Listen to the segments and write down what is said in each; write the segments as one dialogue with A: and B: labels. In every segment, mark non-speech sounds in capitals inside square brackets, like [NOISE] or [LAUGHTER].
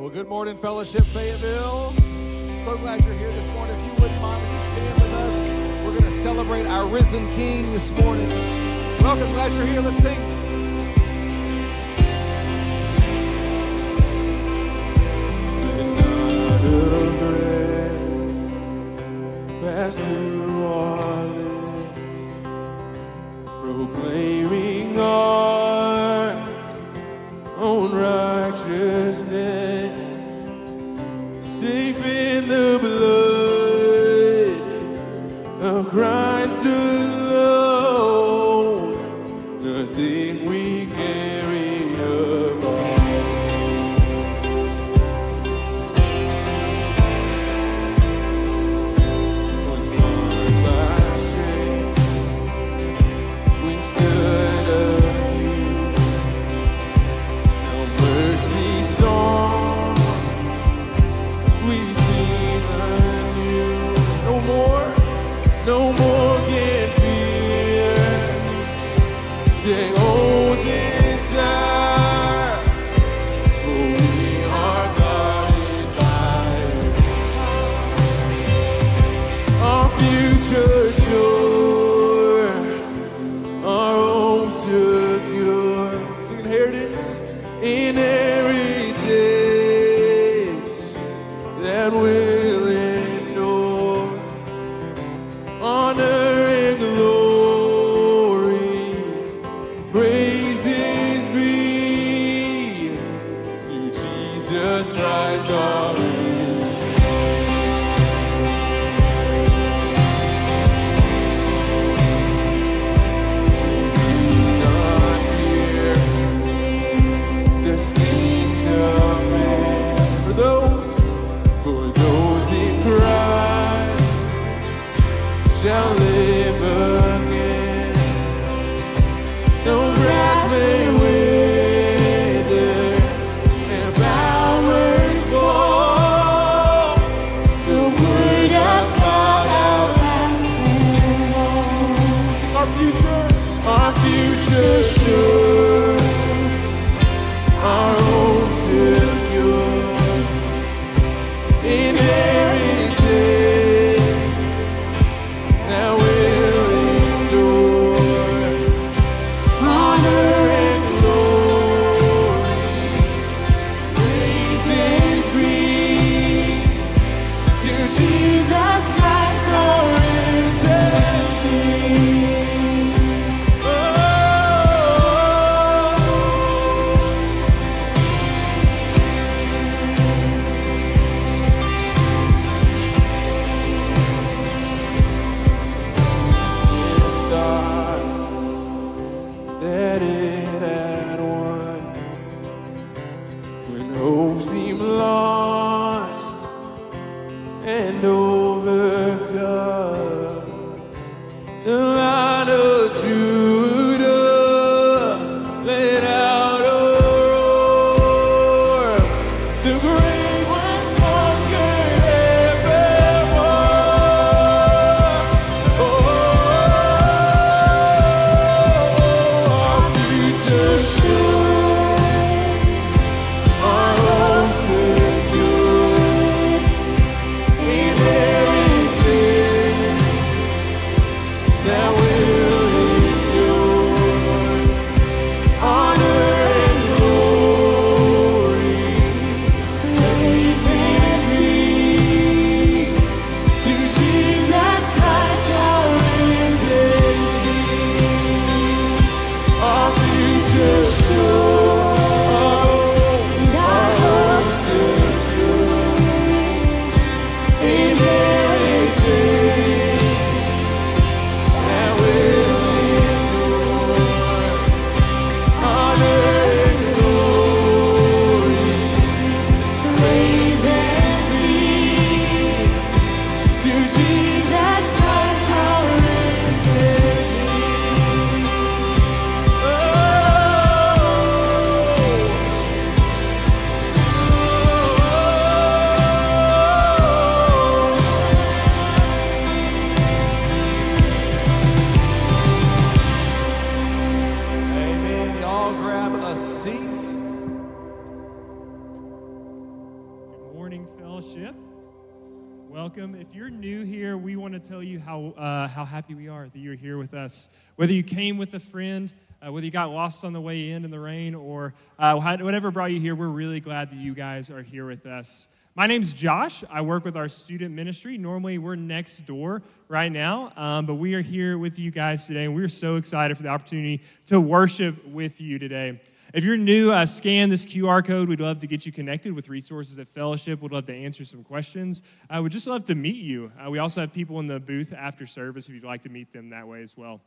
A: Well, good morning, Fellowship Fayetteville. So glad you're here this morning. If you wouldn't mind, would stand with us? We're going to celebrate our risen King this morning. Welcome, glad you're here. Let's sing.
B: Let
C: not regret pass through. Us. Whether you came with a friend, uh, whether you got lost on the way in in the rain, or uh, whatever brought you here, we're really glad that you guys are here with us. My name's Josh. I work with our student ministry. Normally, we're next door right now, um, but we are here with you guys today, and we're so excited for the opportunity to worship with you today. If you're new, uh, scan this QR code. We'd love to get you connected with resources at Fellowship. We'd love to answer some questions. I uh, would just love to meet you. Uh, we also have people in the booth after service if you'd like to meet them that way as well.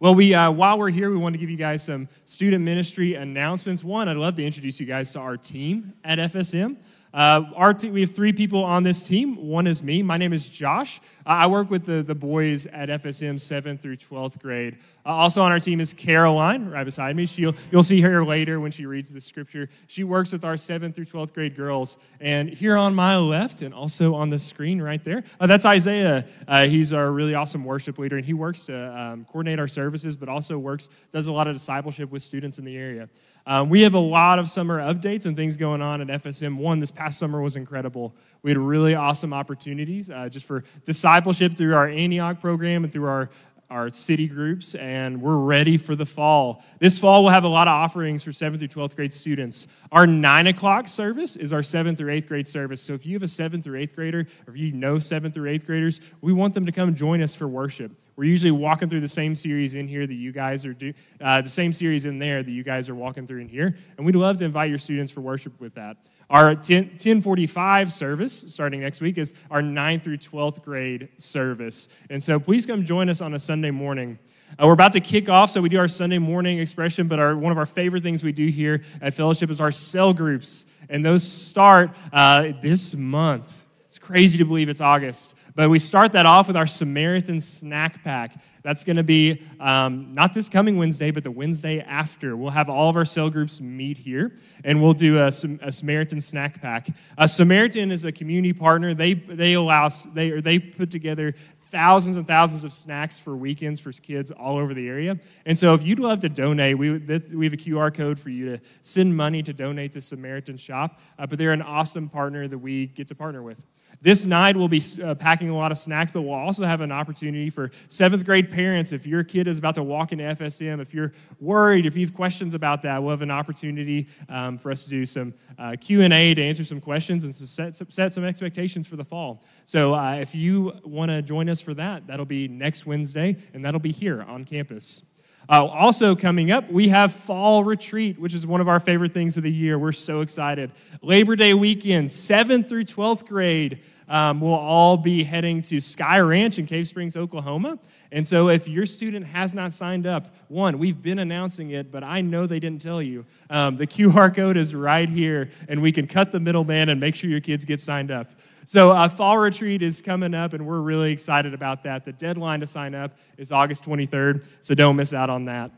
C: Well, we uh, while we're here, we want to give you guys some student ministry announcements. One, I'd love to introduce you guys to our team at FSM. Uh, our te- we have three people on this team. One is me. My name is Josh. Uh, I work with the, the boys at FSM 7th through 12th grade. Uh, also on our team is Caroline, right beside me. She'll, you'll see her later when she reads the scripture. She works with our 7th through 12th grade girls. And here on my left, and also on the screen right there, uh, that's Isaiah. Uh, he's our really awesome worship leader, and he works to um, coordinate our services, but also works, does a lot of discipleship with students in the area. Um, we have a lot of summer updates and things going on at FSM. One, this past summer was incredible. We had really awesome opportunities uh, just for discipleship through our Antioch program and through our our city groups, and we're ready for the fall. This fall, we'll have a lot of offerings for 7th through 12th grade students. Our 9 o'clock service is our 7th through 8th grade service. So if you have a 7th or 8th grader, or if you know 7th or 8th graders, we want them to come join us for worship. We're usually walking through the same series in here that you guys are do, uh, the same series in there that you guys are walking through in here, and we'd love to invite your students for worship with that. Our 10, 1045 service starting next week is our 9th through 12th grade service. And so please come join us on a Sunday morning. Uh, we're about to kick off, so we do our Sunday morning expression, but our, one of our favorite things we do here at Fellowship is our cell groups. And those start uh, this month. It's crazy to believe it's August. But we start that off with our Samaritan snack pack. That's going to be um, not this coming Wednesday, but the Wednesday after. We'll have all of our cell groups meet here, and we'll do a, a Samaritan snack pack. A Samaritan is a community partner. They they allow they they put together thousands and thousands of snacks for weekends for kids all over the area. And so, if you'd love to donate, we, we have a QR code for you to send money to donate to Samaritan Shop. Uh, but they're an awesome partner that we get to partner with. This night, we'll be uh, packing a lot of snacks, but we'll also have an opportunity for seventh grade parents. If your kid is about to walk into FSM, if you're worried, if you have questions about that, we'll have an opportunity um, for us to do some uh, Q&A to answer some questions and to set, set some expectations for the fall. So uh, if you want to join us for that, that'll be next Wednesday, and that'll be here on campus. Uh, also, coming up, we have Fall Retreat, which is one of our favorite things of the year. We're so excited. Labor Day weekend, 7th through 12th grade um, will all be heading to Sky Ranch in Cave Springs, Oklahoma. And so, if your student has not signed up, one, we've been announcing it, but I know they didn't tell you. Um, the QR code is right here, and we can cut the middleman and make sure your kids get signed up. So, uh, fall retreat is coming up, and we're really excited about that. The deadline to sign up is August 23rd, so don't miss out on that.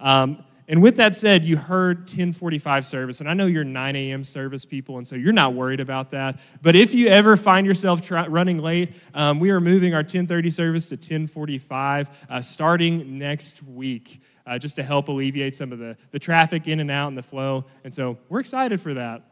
C: Um, and with that said, you heard 1045 service, and I know you're 9 a.m. service people, and so you're not worried about that. But if you ever find yourself try, running late, um, we are moving our 1030 service to 1045 uh, starting next week, uh, just to help alleviate some of the, the traffic in and out and the flow. And so we're excited for that.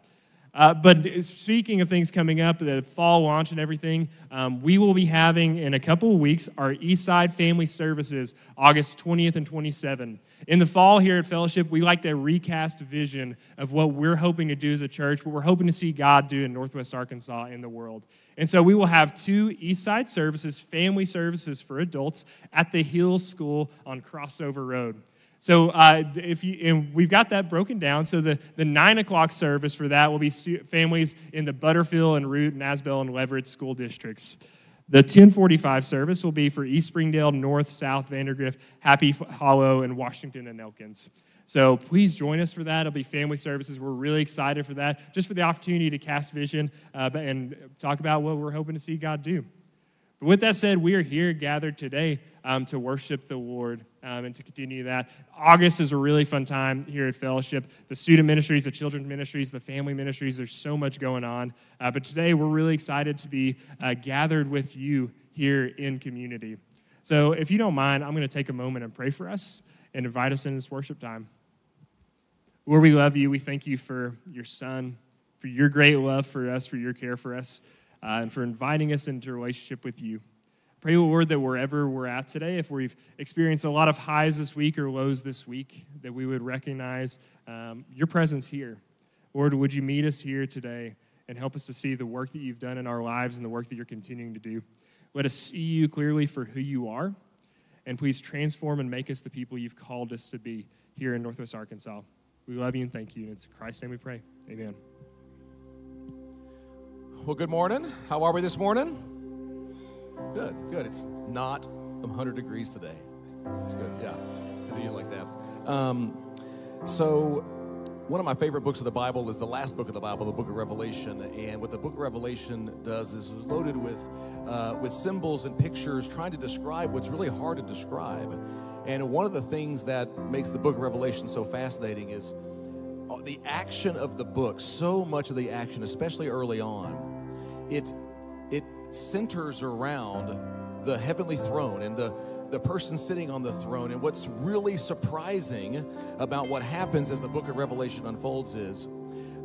C: Uh, but speaking of things coming up, the fall launch and everything, um, we will be having in a couple of weeks our Eastside Family Services, August 20th and 27th. In the fall here at Fellowship, we like to recast vision of what we're hoping to do as a church, what we're hoping to see God do in Northwest Arkansas in the world. And so we will have two Eastside services, family services for adults at the Hill School on Crossover Road. So uh, if you, and we've got that broken down. So the, the 9 o'clock service for that will be stu- families in the Butterfield and Root, and Nasbell, and Leverett school districts. The 1045 service will be for East Springdale, North, South, Vandergrift, Happy Hollow, and Washington and Elkins. So please join us for that. It'll be family services. We're really excited for that, just for the opportunity to cast vision uh, and talk about what we're hoping to see God do. But with that said, we are here gathered today um, to worship the Lord um, and to continue that. August is a really fun time here at Fellowship. The student ministries, the children's ministries, the family ministries, there's so much going on. Uh, but today we're really excited to be uh, gathered with you here in community. So if you don't mind, I'm going to take a moment and pray for us and invite us in this worship time. Lord, we love you. We thank you for your son, for your great love for us, for your care for us, uh, and for inviting us into relationship with you. Pray, Lord, that wherever we're at today, if we've experienced a lot of highs this week or lows this week, that we would recognize um, your presence here. Lord, would you meet us here today and help us to see the work that you've done in our lives and the work that you're continuing to do? Let us see you clearly for who you are, and please transform and make us the people you've called us to be here in Northwest Arkansas. We love you and thank you, and it's in Christ's name we pray. Amen.
A: Well, good morning. How are we this morning? Good, good. It's not 100 degrees today. It's good, yeah. I knew you like that. Um, so, one of my favorite books of the Bible is the last book of the Bible, the book of Revelation. And what the book of Revelation does is loaded with, uh, with symbols and pictures trying to describe what's really hard to describe. And one of the things that makes the book of Revelation so fascinating is uh, the action of the book, so much of the action, especially early on, it centers around the heavenly throne and the, the person sitting on the throne. And what's really surprising about what happens as the book of Revelation unfolds is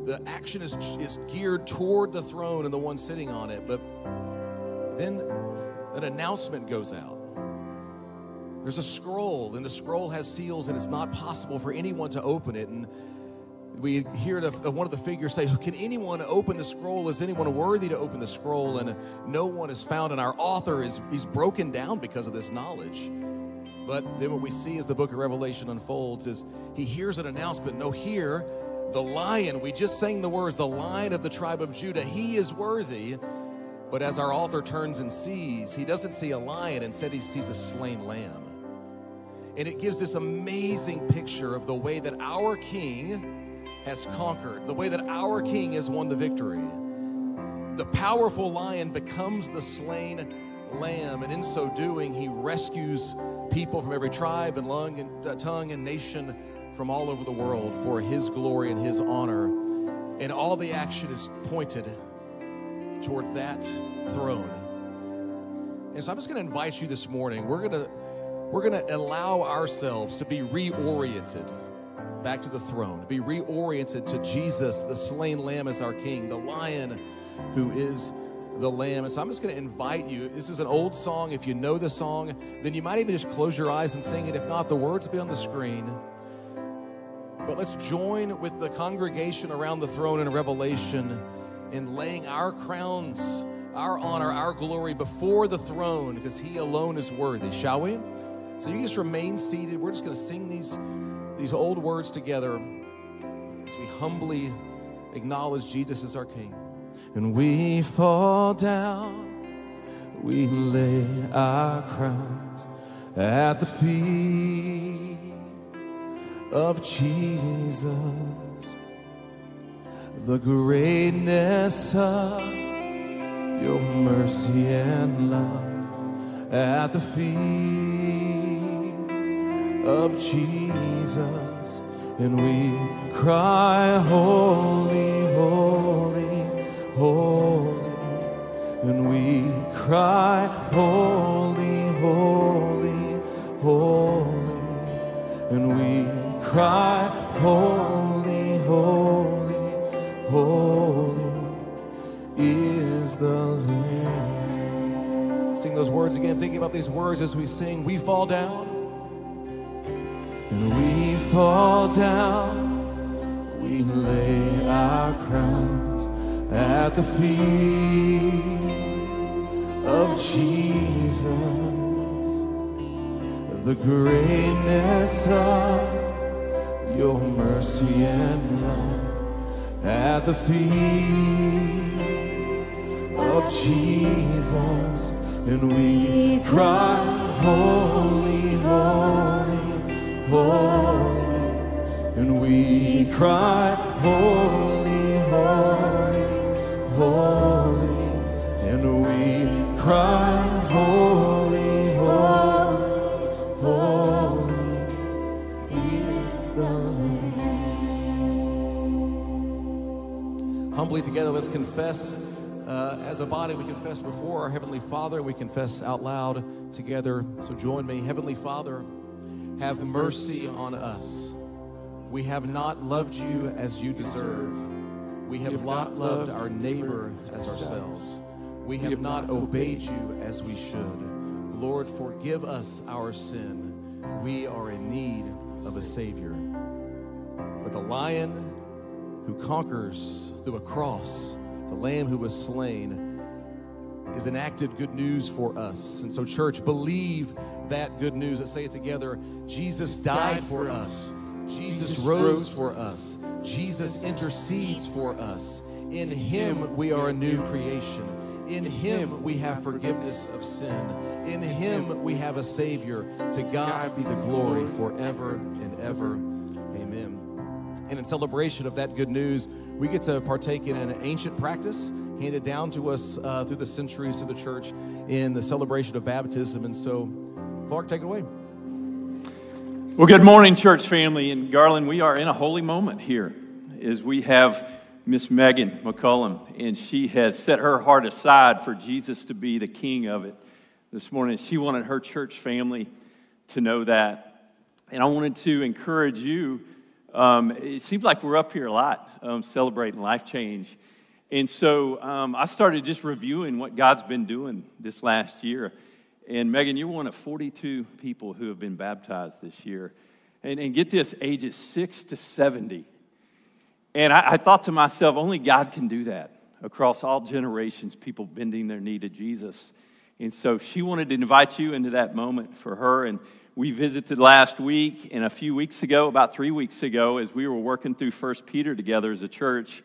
A: the action is, is geared toward the throne and the one sitting on it. But then an announcement goes out. There's a scroll, and the scroll has seals, and it's not possible for anyone to open it. And we hear of uh, one of the figures say, Can anyone open the scroll? Is anyone worthy to open the scroll? And no one is found. And our author is he's broken down because of this knowledge. But then what we see as the book of Revelation unfolds is he hears an announcement. No, here, the lion, we just sang the words, the lion of the tribe of Judah, he is worthy. But as our author turns and sees, he doesn't see a lion, instead, he sees a slain lamb. And it gives this amazing picture of the way that our king, has conquered, the way that our King has won the victory. The powerful lion becomes the slain lamb, and in so doing, he rescues people from every tribe and lung and uh, tongue and nation from all over the world for his glory and his honor. And all the action is pointed toward that throne. And so I'm just going to invite you this morning. We're going to we're going to allow ourselves to be reoriented back to the throne, to be reoriented to Jesus, the slain lamb as our king, the lion who is the lamb. And so I'm just going to invite you. This is an old song. If you know the song, then you might even just close your eyes and sing it. If not, the words will be on the screen. But let's join with the congregation around the throne in Revelation in laying our crowns, our honor, our glory before the throne because he alone is worthy, shall we? So you just remain seated. We're just going to sing these these old words together as we humbly acknowledge Jesus as our King. And we fall down, we lay our crowns at the feet of Jesus. The greatness of your mercy and love at the feet of Jesus, and we cry, Holy, holy, holy, and we cry, Holy, holy, holy, and we cry, Holy, holy, holy is the Lamb. Sing those words again, thinking about these words as we sing, we fall down and we fall down, we lay our crowns at the feet of Jesus. The greatness of your mercy and love at the feet of Jesus, and we cry, Holy, Holy holy, and we cry, holy, holy, holy, and we cry, holy, holy, holy is the Humbly together, let's confess. Uh, as a body, we confess before our Heavenly Father. We confess out loud together. So join me. Heavenly Father, have mercy on us. We have not loved you as you deserve. We have not loved our neighbor as ourselves. We have not obeyed you as we should. Lord, forgive us our sin. We are in need of a Savior. But the lion who conquers through a cross, the lamb who was slain, is enacted good news for us. And so, church, believe that good news. Let's say it together. Jesus died for us. Jesus rose for us. Jesus intercedes for us. In him we are a new creation. In him we have forgiveness of sin. In him we have a Savior. To God be the glory forever and ever. Amen. And in celebration of that good news, we get to partake in an ancient practice handed down to us uh, through the centuries through the church in the celebration of baptism. And so, Clark, take it away.
D: Well, good morning, church family. In Garland, we are in a holy moment here as we have Miss Megan McCullum, and she has set her heart aside for Jesus to be the king of it this morning. She wanted her church family to know that. And I wanted to encourage you. Um, it seems like we're up here a lot um, celebrating life change. And so um, I started just reviewing what God's been doing this last year. And Megan, you're one of 42 people who have been baptized this year. And, and get this, ages 6 to 70. And I, I thought to myself, only God can do that across all generations, people bending their knee to Jesus. And so she wanted to invite you into that moment for her. And we visited last week and a few weeks ago, about three weeks ago, as we were working through First Peter together as a church.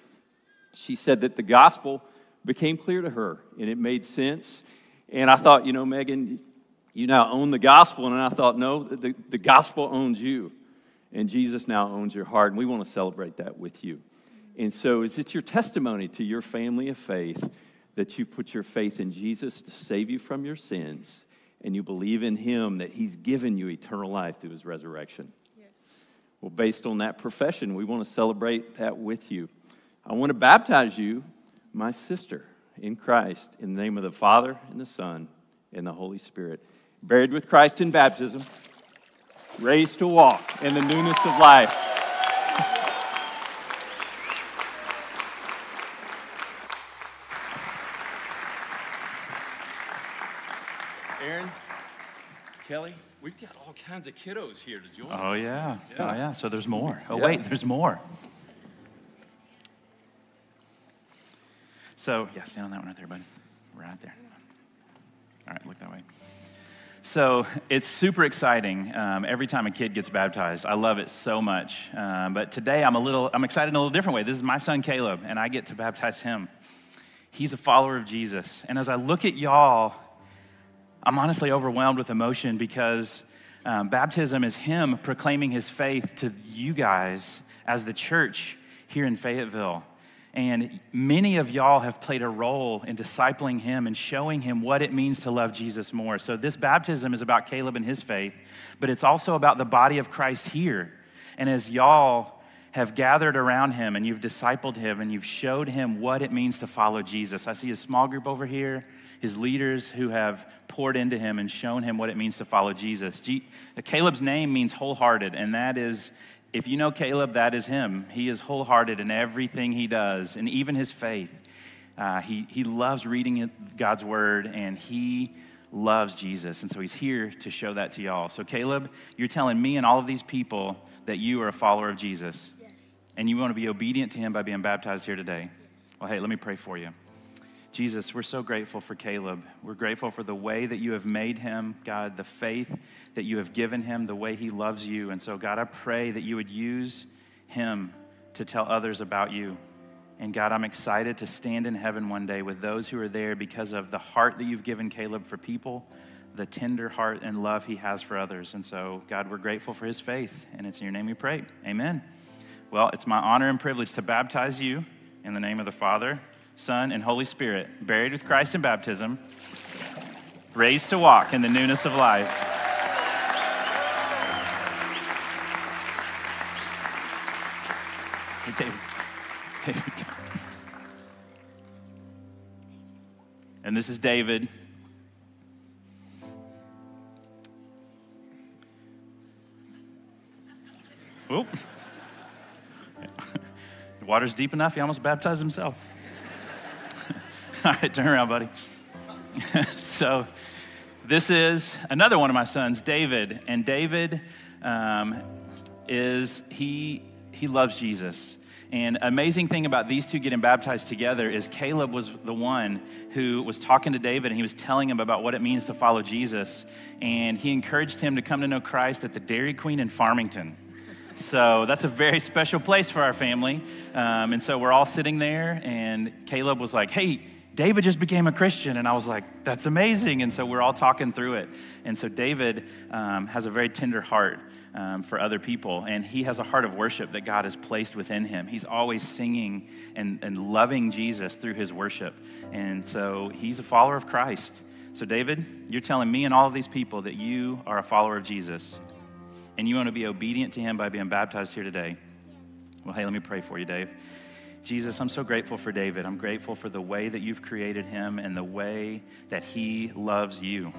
D: She said that the gospel became clear to her and it made sense. And I thought, you know, Megan, you now own the gospel. And I thought, no, the, the gospel owns you. And Jesus now owns your heart. And we want to celebrate that with you. And so, is it your testimony to your family of faith that you put your faith in Jesus to save you from your sins and you believe in Him that He's given you eternal life through His resurrection? Yes. Well, based on that profession, we want to celebrate that with you. I want to baptize you, my sister, in Christ, in the name of the Father, and the Son, and the Holy Spirit. Buried with Christ in baptism, raised to walk in the newness of life. Aaron, Kelly, we've got all kinds of kiddos here to join us.
E: Oh,
D: us.
E: yeah. Oh, yeah. So there's more. Oh,
D: Yeah.
E: wait, there's more. So, yeah, stand on that one right there, bud. Right there. All right, look that way. So it's super exciting um, every time a kid gets baptized. I love it so much. Um, but today I'm a little, I'm excited in a little different way. This is my son Caleb, and I get to baptize him. He's a follower of Jesus. And as I look at y'all, I'm honestly overwhelmed with emotion because um, baptism is him proclaiming his faith to you guys as the church here in Fayetteville. And many of y'all have played a role in discipling him and showing him what it means to love Jesus more. So, this baptism is about Caleb and his faith, but it's also about the body of Christ here. And as y'all have gathered around him and you've discipled him and you've showed him what it means to follow Jesus, I see a small group over here, his leaders who have poured into him and shown him what it means to follow Jesus. G- Caleb's name means wholehearted, and that is if you know Caleb, that is him. He is wholehearted in everything he does, and even his faith. Uh, he, he loves reading God's word, and he loves Jesus. And so he's here to show that to y'all. So, Caleb, you're telling me and all of these people that you are a follower of Jesus, yes. and you want to be obedient to him by being baptized here today. Yes. Well, hey, let me pray for you. Jesus, we're so grateful for Caleb. We're grateful for the way that you have made him, God, the faith that you have given him, the way he loves you. And so, God, I pray that you would use him to tell others about you. And God, I'm excited to stand in heaven one day with those who are there because of the heart that you've given Caleb for people, the tender heart and love he has for others. And so, God, we're grateful for his faith. And it's in your name we pray. Amen. Well, it's my honor and privilege to baptize you in the name of the Father Son, and Holy Spirit, buried with Christ in baptism, raised to walk in the newness of life. David. David. And this is David. Oop. The [LAUGHS] water's deep enough, he almost baptized himself. [LAUGHS] All right, turn around, buddy. [LAUGHS] so, this is another one of my sons, David. And David um, is, he, he loves Jesus. And amazing thing about these two getting baptized together is Caleb was the one who was talking to David and he was telling him about what it means to follow Jesus. And he encouraged him to come to know Christ at the Dairy Queen in Farmington. So that's a very special place for our family. Um, and so we're all sitting there, and Caleb was like, Hey, David just became a Christian. And I was like, That's amazing. And so we're all talking through it. And so David um, has a very tender heart um, for other people. And he has a heart of worship that God has placed within him. He's always singing and, and loving Jesus through his worship. And so he's a follower of Christ. So, David, you're telling me and all of these people that you are a follower of Jesus and you want to be obedient to him by being baptized here today. Well, hey, let me pray for you, Dave. Jesus, I'm so grateful for David. I'm grateful for the way that you've created him and the way that he loves you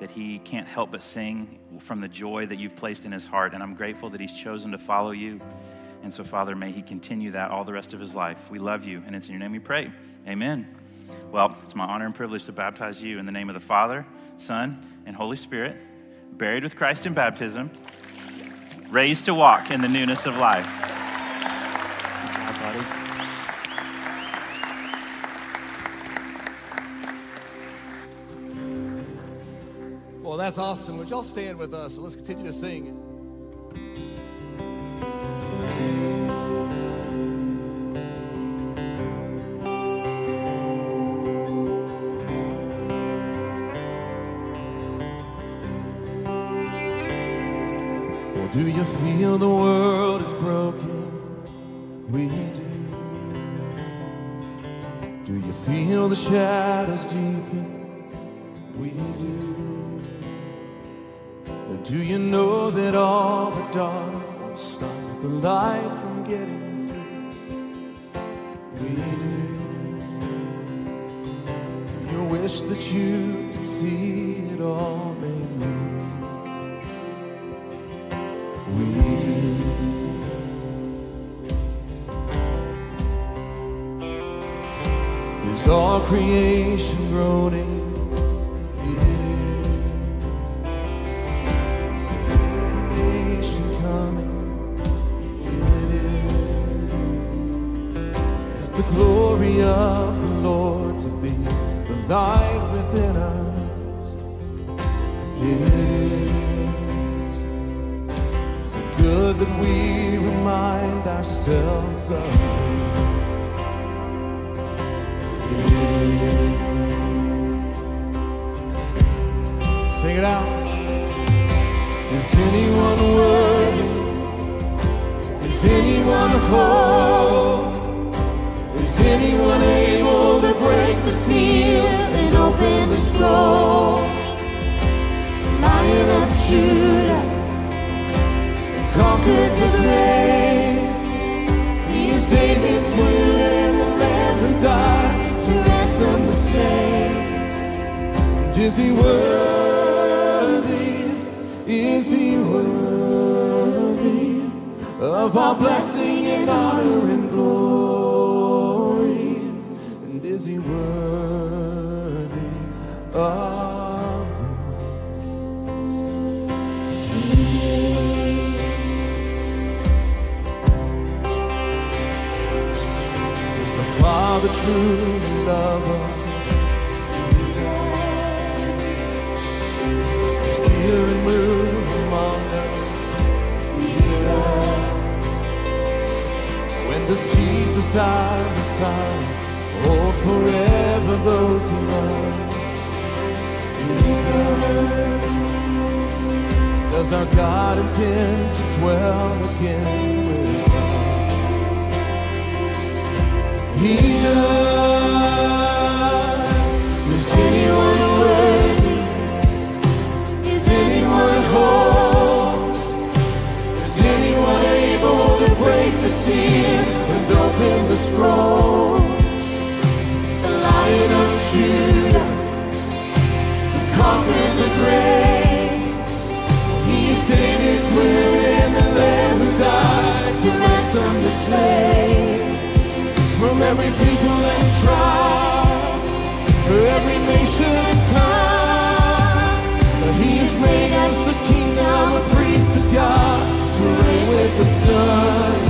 E: that he can't help but sing from the joy that you've placed in his heart. And I'm grateful that he's chosen to follow you. And so, Father, may he continue that all the rest of his life. We love you, and it's in your name we pray. Amen. Well, it's my honor and privilege to baptize you in the name of the Father, Son, and Holy Spirit, buried with Christ in baptism, raised to walk in the newness of life.
A: That's awesome. Would y'all stand with us let's continue to sing? Is he worthy? Is he worthy of our blessing and honor and glory? And is he worthy of this? Is the Father truly lover? Jesus our Messiah hold forever those he loves? He does. Our God intend to dwell again with us? He does. Is anyone worthy? Is anyone whole? Is anyone able to seal in the scroll. The Lion of Judah, who conquered the grave. He's is David's will in the Lamb who died to ransom the slave.
F: From every people and tribe, every nation and time, He is made the King kingdom, a priest of God, to reign with the
G: Son.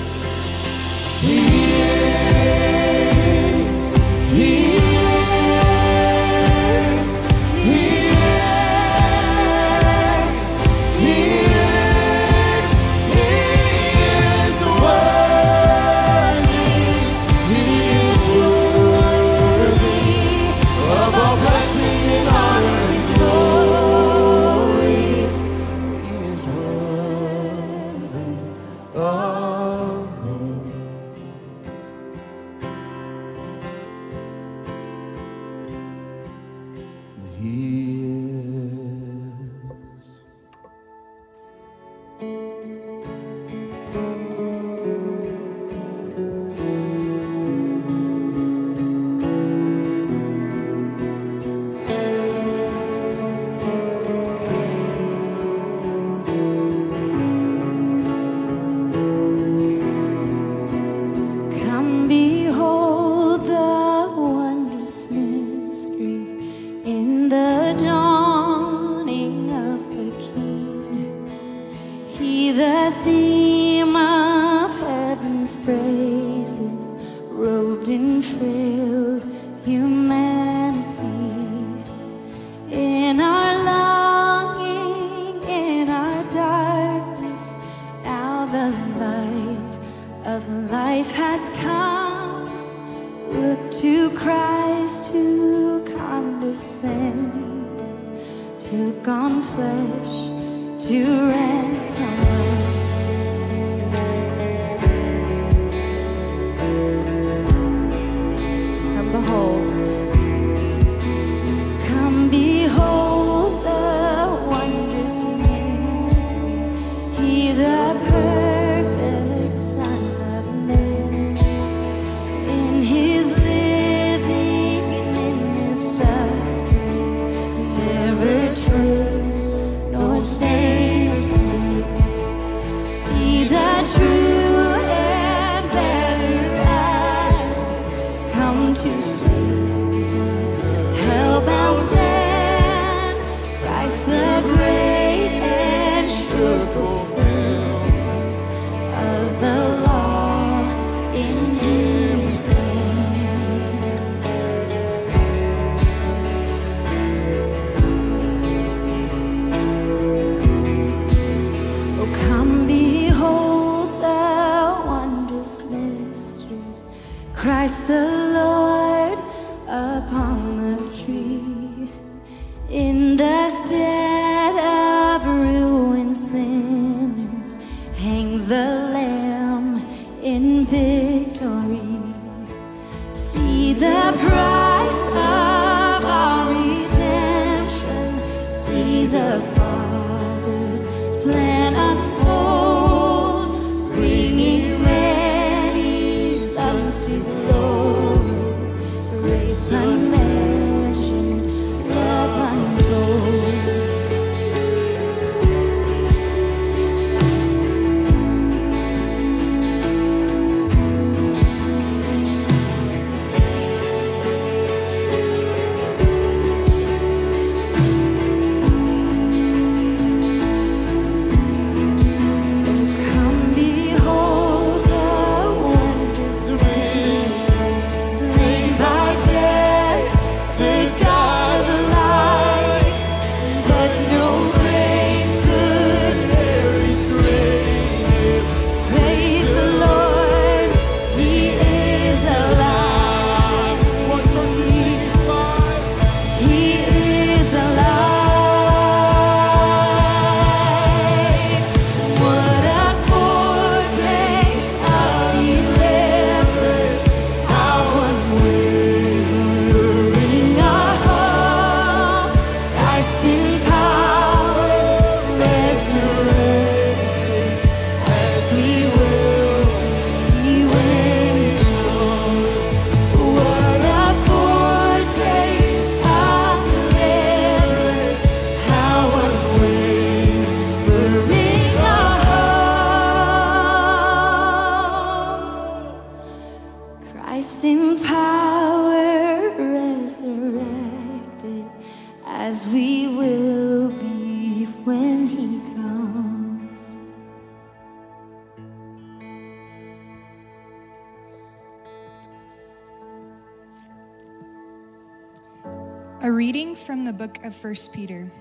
G: book of 1 Peter.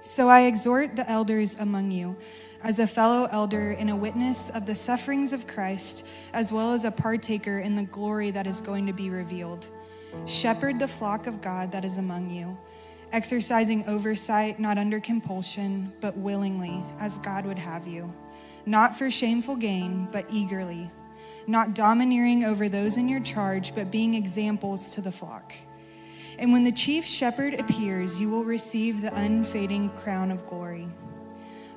G: So I exhort the elders among you, as a fellow elder and a witness of the sufferings of Christ, as well as a partaker in the glory that is going to be revealed. Shepherd the flock of God that is among you, exercising oversight not under compulsion, but willingly, as God would have you, not for shameful gain, but eagerly, not domineering over those in your charge, but being examples to the flock when the chief shepherd appears, you will receive the unfading crown of glory.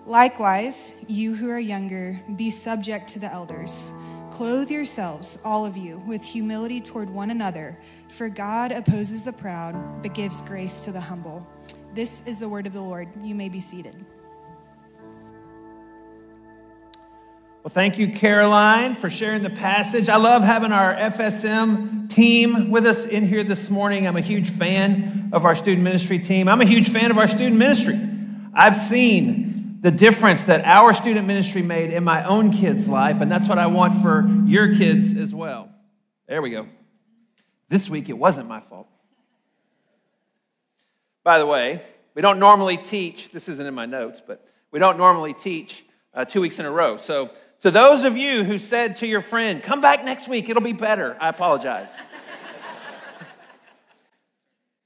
G: Likewise, you who are younger, be subject to the elders. Clothe yourselves, all of you, with humility toward one another, for God opposes the proud, but gives grace to the humble. This is the word of the Lord. You may be seated.
H: Well, thank you, Caroline, for sharing the passage. I love having our FSM team with us in here this morning. I'm a huge fan of our student ministry team. I'm a huge fan of our student ministry. I've seen the difference that our student ministry made in my own kids' life, and that's what I want for your kids as well. There we go. This week, it wasn't my fault. By the way, we don't normally teach, this isn't in my notes, but we don't normally teach uh, two weeks in a row. So to those of you who said to your friend, come back next week, it'll be better, I apologize. [LAUGHS]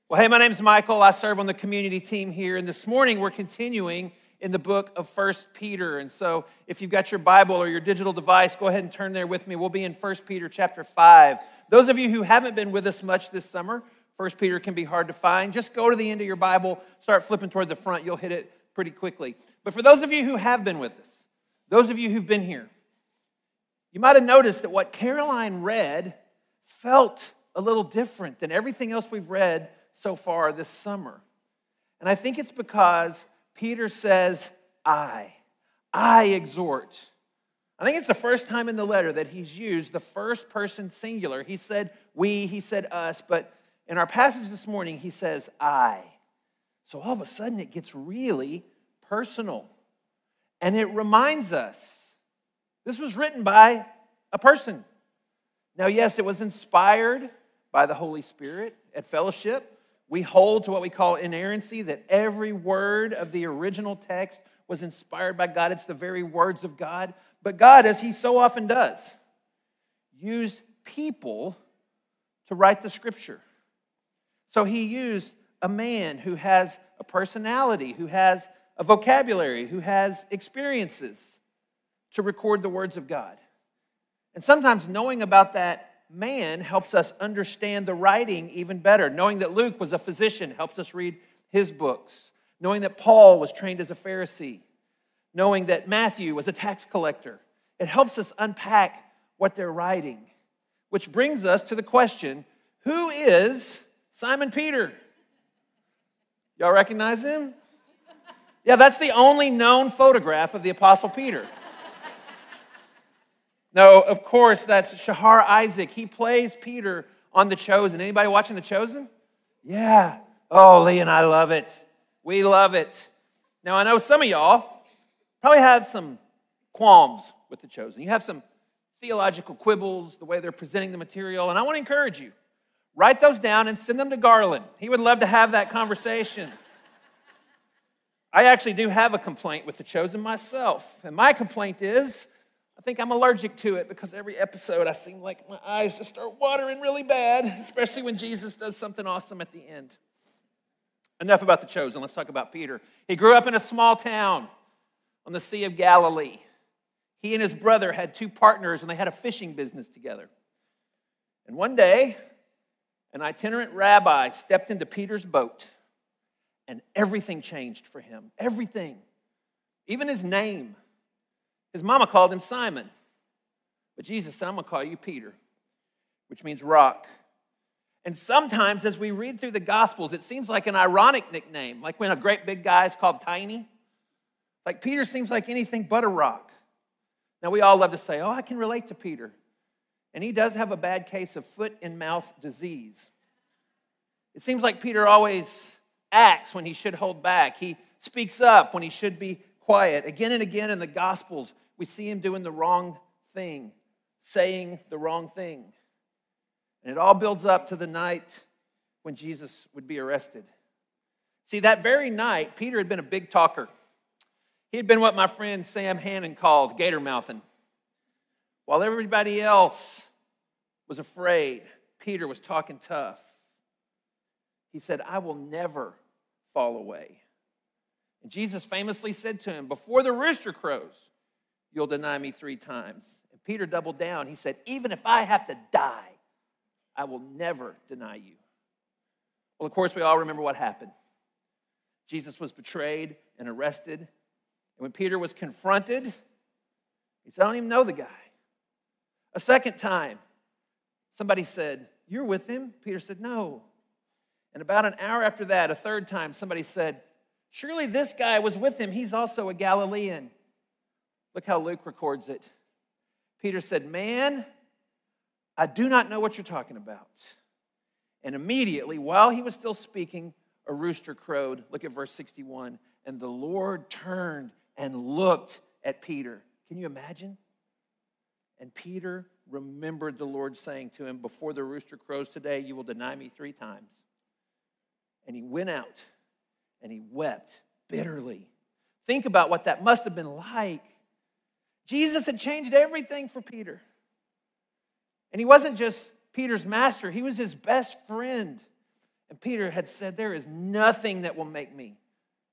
H: well, hey, my name's Michael. I serve on the community team here, and this morning we're continuing in the book of First Peter. And so if you've got your Bible or your digital device, go ahead and turn there with me. We'll be in First Peter chapter 5. Those of you who haven't been with us much this summer, First Peter can be hard to find. Just go to the end of your Bible, start flipping toward the front, you'll hit it pretty quickly. But for those of you who have been with us, those of you who've been here, you might have noticed that what Caroline read felt a little different than everything else we've read so far this summer. And I think it's because Peter says, I. I exhort. I think it's the first time in the letter that he's used the first person singular. He said we, he said us, but in our passage this morning, he says I. So all of a sudden, it gets really personal. And it reminds us this was written by a person. Now, yes, it was inspired by the Holy Spirit at fellowship. We hold to what we call inerrancy, that every word of the original text was inspired by God. It's the very words of God. But God, as He so often does, used people to write the scripture. So He used a man who has a personality, who has a vocabulary, who has experiences to record the words of God. And sometimes knowing about that man helps us understand the writing even better. Knowing that Luke was a physician helps us read his books. Knowing that Paul was trained as a Pharisee. Knowing that Matthew was a tax collector. It helps us unpack what they're writing. Which brings us to the question who is Simon Peter? Y'all recognize him? Yeah, that's the only known photograph of the Apostle Peter. no, of course, that's Shahar Isaac. He plays Peter on The Chosen. Anybody watching The Chosen? Yeah. Oh, Lee and I love it. We love it. Now, I know some of y'all probably have some qualms with The Chosen. You have some theological quibbles, the way they're presenting the material, and I want to encourage you. Write those down and send them to Garland. He would love to have that conversation. I actually do have a complaint with The Chosen myself. And my complaint is I think I'm allergic to it because every episode I seem like my eyes just start watering really bad, [LAUGHS] especially when Jesus does something awesome at the end. Enough about The Chosen. Let's talk about Peter. He grew up in a small town on the Sea of Galilee. He and his brother had two partners and they had a fishing business together. And one day, an itinerant rabbi stepped into Peter's boat and everything changed for him. Everything. Even his name. His mama called him Simon. But Jesus said, I'm going to call you Peter, which means rock. And sometimes as we read through the Gospels, it seems like an ironic nickname, like when a great big guy is called Tiny. Like Peter seems like anything but a rock. Now, we all love to say, oh, I can relate to Peter. And he does have a bad case of foot and mouth disease. It seems like Peter always acts when he should hold back. He speaks up when he should be quiet. Again and again in the Gospels, we see him doing the wrong thing, saying the wrong thing. And it all builds up to the night when Jesus would be arrested. See, that very night, Peter had been a big talker. He had been what my friend Sam Hannon calls gator mouthing. While everybody else was afraid, Peter was talking tough. He said, I will never fall away. And Jesus famously said to him, Before the rooster crows, you'll deny me three times. And Peter doubled down. He said, Even if I have to die, I will never deny you. Well, of course, we all remember what happened. Jesus was betrayed and arrested. And when Peter was confronted, he said, I don't even know the guy. A second time, somebody said, You're with him? Peter said, No. And about an hour after that, a third time, somebody said, Surely this guy was with him. He's also a Galilean. Look how Luke records it. Peter said, Man, I do not know what you're talking about. And immediately, while he was still speaking, a rooster crowed. Look at verse 61. And the Lord turned and looked at Peter. Can you imagine? And Peter remembered the Lord saying to him, Before the rooster crows today, you will deny me three times. And he went out and he wept bitterly. Think about what that must have been like. Jesus had changed everything for Peter. And he wasn't just Peter's master, he was his best friend. And Peter had said, There is nothing that will make me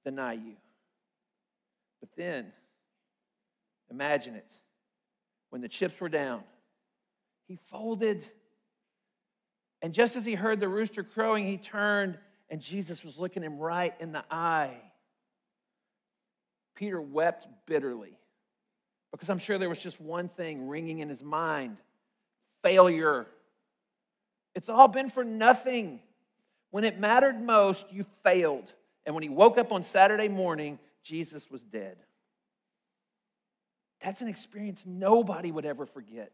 H: deny you. But then, imagine it. When the chips were down, he folded. And just as he heard the rooster crowing, he turned and Jesus was looking him right in the eye. Peter wept bitterly because I'm sure there was just one thing ringing in his mind failure. It's all been for nothing. When it mattered most, you failed. And when he woke up on Saturday morning, Jesus was dead. That's an experience nobody would ever forget.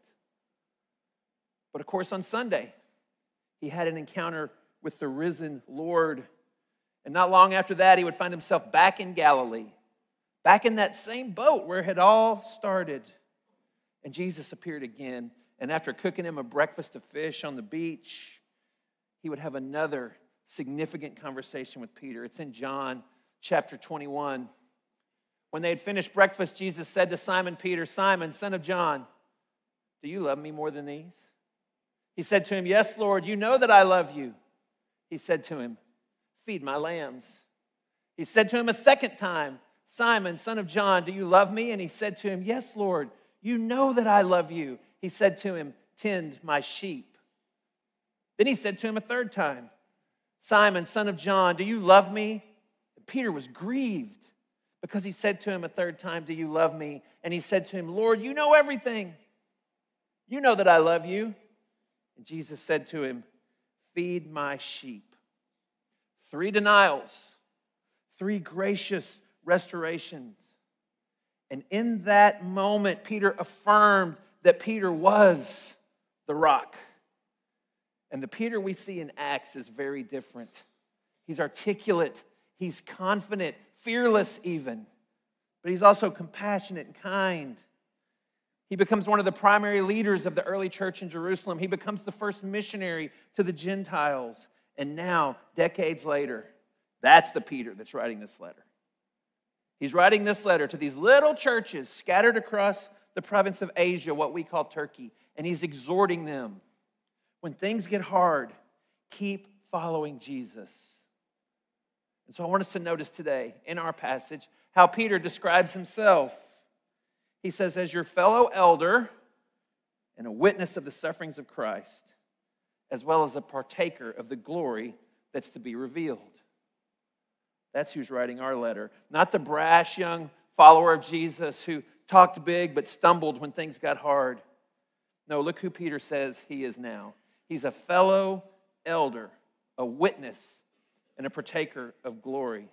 H: But of course, on Sunday, he had an encounter with the risen Lord. And not long after that, he would find himself back in Galilee, back in that same boat where it had all started. And Jesus appeared again. And after cooking him a breakfast of fish on the beach, he would have another significant conversation with Peter. It's in John chapter 21. When they had finished breakfast, Jesus said to Simon Peter, Simon, son of John, do you love me more than these? He said to him, Yes, Lord, you know that I love you. He said to him, Feed my lambs. He said to him a second time, Simon, son of John, do you love me? And he said to him, Yes, Lord, you know that I love you. He said to him, Tend my sheep. Then he said to him a third time, Simon, son of John, do you love me? And Peter was grieved because he said to him a third time, Do you love me? And he said to him, Lord, you know everything. You know that I love you. And Jesus said to him, Feed my sheep. Three denials, three gracious restorations. And in that moment, Peter affirmed that Peter was the rock. And the Peter we see in Acts is very different. He's articulate, he's confident, fearless even, but he's also compassionate and kind. He becomes one of the primary leaders of the early church in Jerusalem. He becomes the first missionary to the Gentiles. And now, decades later, that's the Peter that's writing this letter. He's writing this letter to these little churches scattered across the province of Asia, what we call Turkey, and he's exhorting them when things get hard, keep following Jesus. And so I want us to notice today in our passage how Peter describes himself. He says, As your fellow elder and a witness of the sufferings of Christ, as well as a partaker of the glory that's to be revealed. That's who's writing our letter, not the brash young follower of Jesus who talked big but stumbled when things got hard. No, look who Peter says he is now. He's a fellow elder, a witness, and a partaker of glory.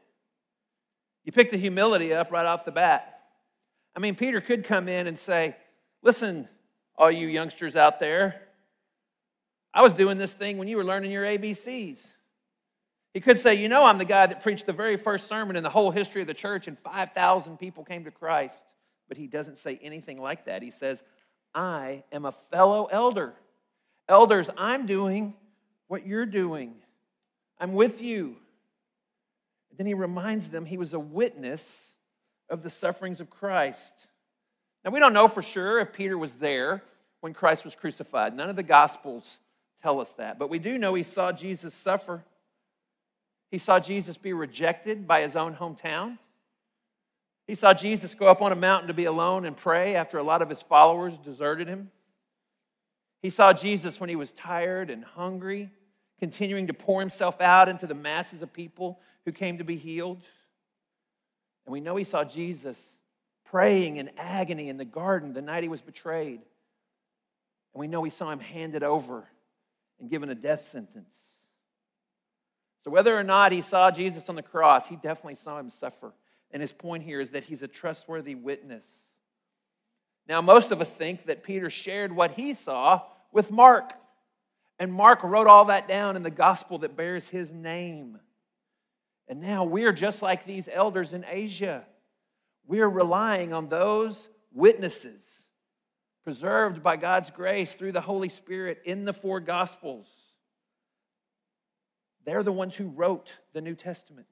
H: You pick the humility up right off the bat. I mean, Peter could come in and say, Listen, all you youngsters out there, I was doing this thing when you were learning your ABCs. He could say, You know, I'm the guy that preached the very first sermon in the whole history of the church, and 5,000 people came to Christ. But he doesn't say anything like that. He says, I am a fellow elder. Elders, I'm doing what you're doing, I'm with you. then he reminds them he was a witness of the sufferings of Christ. Now, we don't know for sure if Peter was there when Christ was crucified. None of the Gospels tell us that. But we do know he saw Jesus suffer. He saw Jesus be rejected by his own hometown. He saw Jesus go up on a mountain to be alone and pray after a lot of his followers deserted him. He saw Jesus when he was tired and hungry, continuing to pour himself out into the masses of people who came to be healed. And we know he saw Jesus praying in agony in the garden the night he was betrayed. And we know he saw him handed over and given a death sentence. So, whether or not he saw Jesus on the cross, he definitely saw him suffer. And his point here is that he's a trustworthy witness. Now, most of us think that Peter shared what he saw with Mark. And Mark wrote all that down in the gospel that bears his name. And now we're just like these elders in Asia. We're relying on those witnesses preserved by God's grace through the Holy Spirit in the four gospels. They're the ones who wrote the New Testament.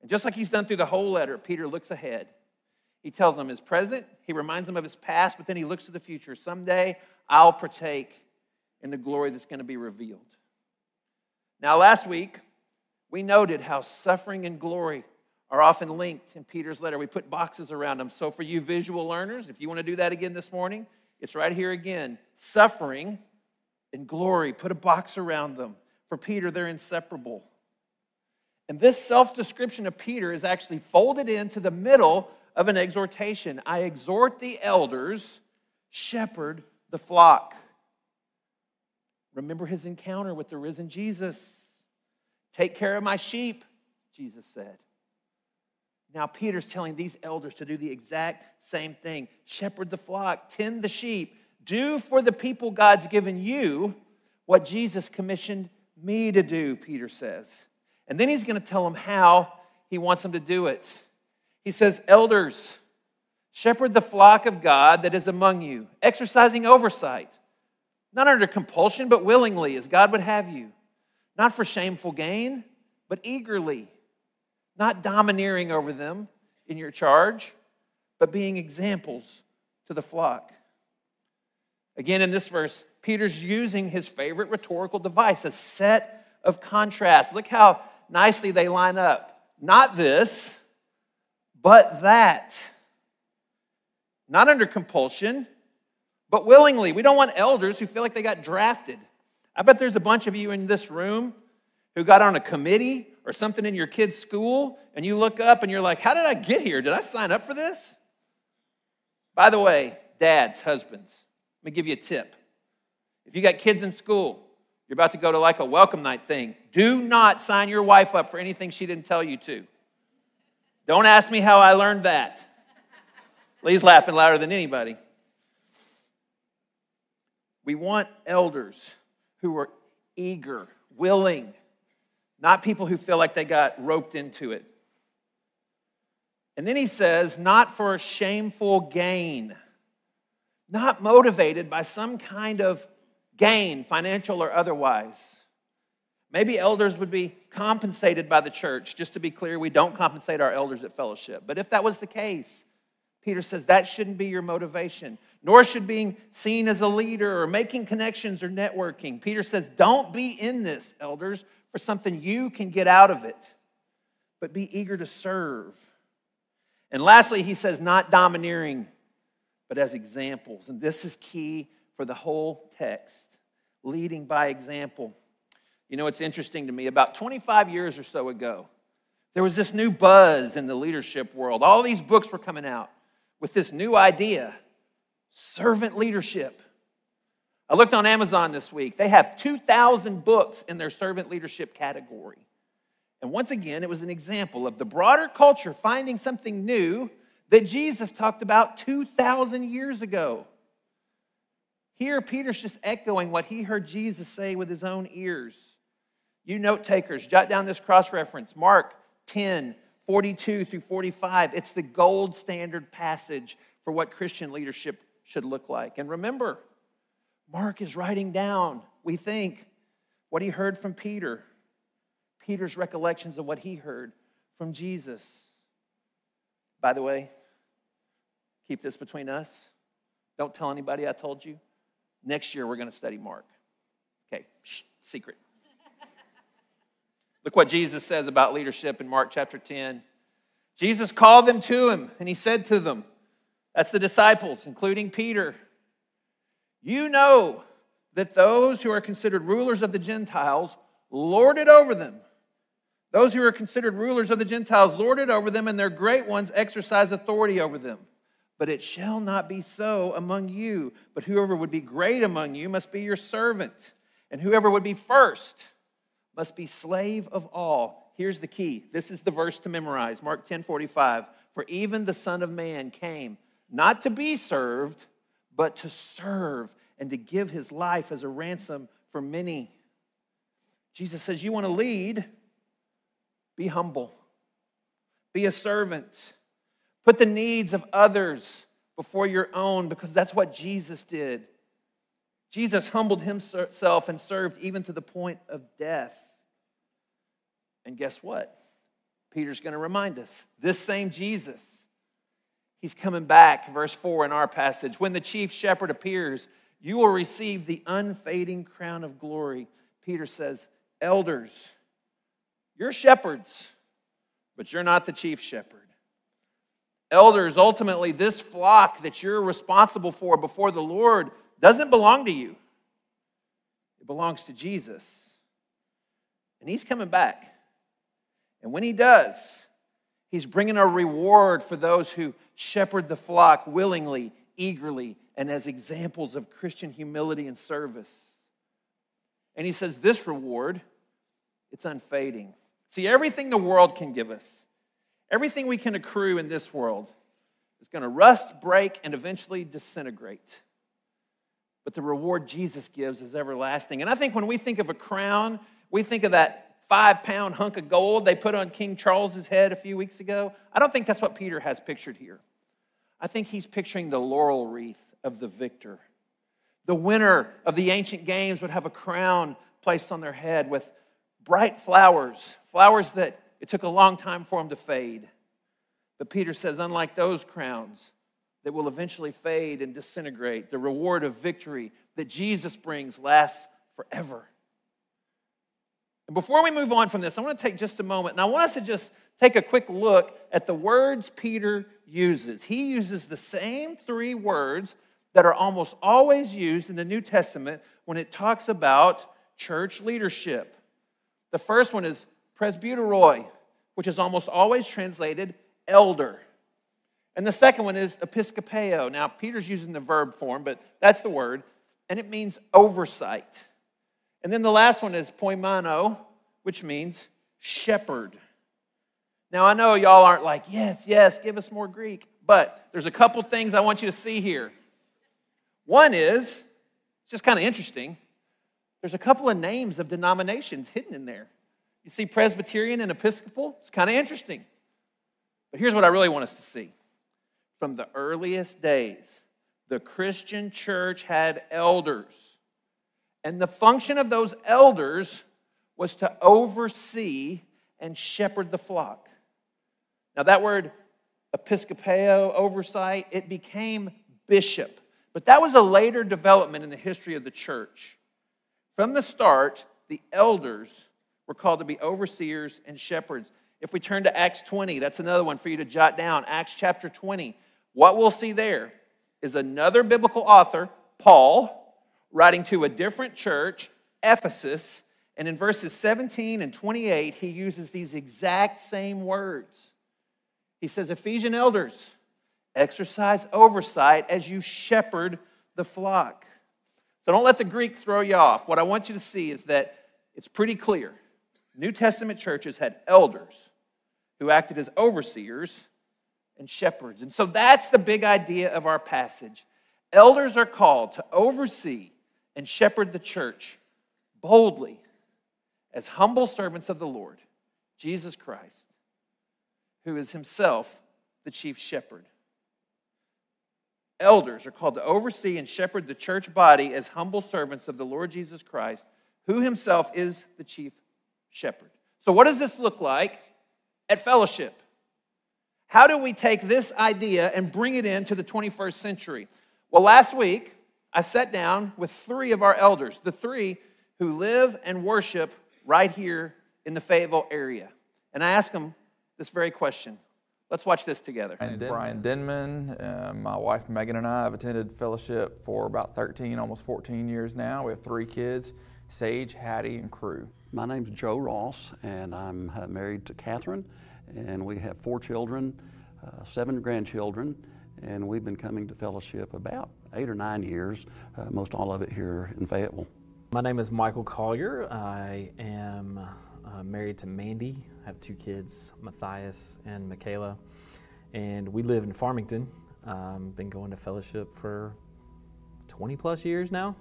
H: And just like he's done through the whole letter, Peter looks ahead. He tells them his present, he reminds them of his past, but then he looks to the future. Someday I'll partake in the glory that's going to be revealed. Now, last week, we noted how suffering and glory are often linked in Peter's letter. We put boxes around them. So, for you visual learners, if you want to do that again this morning, it's right here again. Suffering and glory, put a box around them. For Peter, they're inseparable. And this self description of Peter is actually folded into the middle of an exhortation. I exhort the elders, shepherd the flock. Remember his encounter with the risen Jesus. Take care of my sheep, Jesus said. Now, Peter's telling these elders to do the exact same thing shepherd the flock, tend the sheep, do for the people God's given you what Jesus commissioned me to do, Peter says. And then he's going to tell them how he wants them to do it. He says, Elders, shepherd the flock of God that is among you, exercising oversight, not under compulsion, but willingly, as God would have you, not for shameful gain, but eagerly, not domineering over them in your charge, but being examples to the flock. Again, in this verse, Peter's using his favorite rhetorical device, a set of contrasts. Look how nicely they line up. Not this, but that. Not under compulsion, but willingly. We don't want elders who feel like they got drafted. I bet there's a bunch of you in this room who got on a committee or something in your kid's school, and you look up and you're like, How did I get here? Did I sign up for this? By the way, dads, husbands, let me give you a tip. If you got kids in school, you're about to go to like a welcome night thing, do not sign your wife up for anything she didn't tell you to. Don't ask me how I learned that. Lee's laughing louder than anybody. We want elders who are eager, willing, not people who feel like they got roped into it. And then he says, not for shameful gain, not motivated by some kind of gain, financial or otherwise. Maybe elders would be compensated by the church. Just to be clear, we don't compensate our elders at fellowship. But if that was the case, Peter says that shouldn't be your motivation, nor should being seen as a leader or making connections or networking. Peter says, don't be in this, elders, for something you can get out of it, but be eager to serve. And lastly, he says, not domineering, but as examples. And this is key for the whole text leading by example. You know, it's interesting to me. About 25 years or so ago, there was this new buzz in the leadership world. All these books were coming out with this new idea servant leadership. I looked on Amazon this week. They have 2,000 books in their servant leadership category. And once again, it was an example of the broader culture finding something new that Jesus talked about 2,000 years ago. Here, Peter's just echoing what he heard Jesus say with his own ears. You note takers, jot down this cross reference Mark 10, 42 through 45. It's the gold standard passage for what Christian leadership should look like. And remember, Mark is writing down, we think, what he heard from Peter, Peter's recollections of what he heard from Jesus. By the way, keep this between us. Don't tell anybody I told you. Next year, we're going to study Mark. Okay, shh, secret. Look what Jesus says about leadership in Mark chapter 10. Jesus called them to him, and he said to them, that's the disciples, including Peter, you know that those who are considered rulers of the Gentiles lord it over them. Those who are considered rulers of the Gentiles lord it over them, and their great ones exercise authority over them. But it shall not be so among you. But whoever would be great among you must be your servant, and whoever would be first must be slave of all. Here's the key. This is the verse to memorize. Mark 10 45. For even the Son of Man came not to be served, but to serve and to give his life as a ransom for many. Jesus says, You want to lead? Be humble, be a servant, put the needs of others before your own, because that's what Jesus did. Jesus humbled himself and served even to the point of death. And guess what? Peter's going to remind us this same Jesus, he's coming back, verse 4 in our passage. When the chief shepherd appears, you will receive the unfading crown of glory. Peter says, Elders, you're shepherds, but you're not the chief shepherd. Elders, ultimately, this flock that you're responsible for before the Lord doesn't belong to you, it belongs to Jesus. And he's coming back. And when he does, he's bringing a reward for those who shepherd the flock willingly, eagerly, and as examples of Christian humility and service. And he says, This reward, it's unfading. See, everything the world can give us, everything we can accrue in this world, is going to rust, break, and eventually disintegrate. But the reward Jesus gives is everlasting. And I think when we think of a crown, we think of that five pound hunk of gold they put on King Charles's head a few weeks ago. I don't think that's what Peter has pictured here. I think he's picturing the laurel wreath of the victor. The winner of the ancient games would have a crown placed on their head with bright flowers, flowers that it took a long time for them to fade. But Peter says, unlike those crowns that will eventually fade and disintegrate, the reward of victory that Jesus brings lasts forever. And before we move on from this, I want to take just a moment and I want us to just take a quick look at the words Peter uses. He uses the same three words that are almost always used in the New Testament when it talks about church leadership. The first one is presbyteroi, which is almost always translated elder. And the second one is episkopeo. Now, Peter's using the verb form, but that's the word, and it means oversight. And then the last one is poimano, which means shepherd. Now, I know y'all aren't like, yes, yes, give us more Greek, but there's a couple things I want you to see here. One is, just kind of interesting, there's a couple of names of denominations hidden in there. You see Presbyterian and Episcopal? It's kind of interesting. But here's what I really want us to see. From the earliest days, the Christian church had elders and the function of those elders was to oversee and shepherd the flock. Now, that word episcopeo, oversight, it became bishop. But that was a later development in the history of the church. From the start, the elders were called to be overseers and shepherds. If we turn to Acts 20, that's another one for you to jot down. Acts chapter 20. What we'll see there is another biblical author, Paul, writing to a different church, Ephesus, and in verses 17 and 28, he uses these exact same words. He says, Ephesian elders, exercise oversight as you shepherd the flock. So don't let the Greek throw you off. What I want you to see is that it's pretty clear. New Testament churches had elders who acted as overseers and shepherds. And so that's the big idea of our passage. Elders are called to oversee and shepherd the church boldly as humble servants of the Lord, Jesus Christ, who is himself the chief shepherd. Elders are called to oversee and shepherd the church body as humble servants of the Lord Jesus Christ, who himself is the chief shepherd. So, what does this look like at fellowship? How do we take this idea and bring it into the 21st century? Well, last week, I sat down with three of our elders, the three who live and worship right here in the Fayetteville area. And I asked them this very question Let's watch this together.
I: My name's Brian Denman. Uh, my wife Megan and I have attended fellowship for about 13, almost 14 years now. We have three kids Sage, Hattie, and Crew.
J: My name's Joe Ross, and I'm uh, married to Catherine, and we have four children, uh, seven grandchildren, and we've been coming to fellowship about eight or nine years, uh, most all of it here in Fayetteville.
K: My name is Michael Collier. I am uh, married to Mandy. I have two kids, Matthias and Michaela, and we live in Farmington. Um, been going to fellowship for 20 plus years now.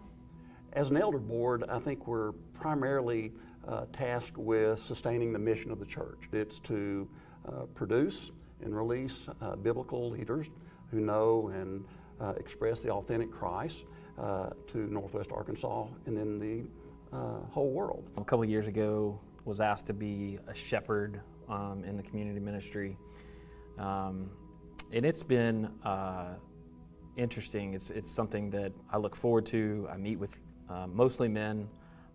J: As an elder board, I think we're primarily uh, tasked with sustaining the mission of the church. It's to uh, produce and release uh, biblical leaders who know and uh, express the authentic Christ uh, to Northwest Arkansas and then the uh, whole world.
K: A couple years ago, was asked to be a shepherd um, in the community ministry, um, and it's been interesting. It's it's something that I look forward to. I meet with mostly men.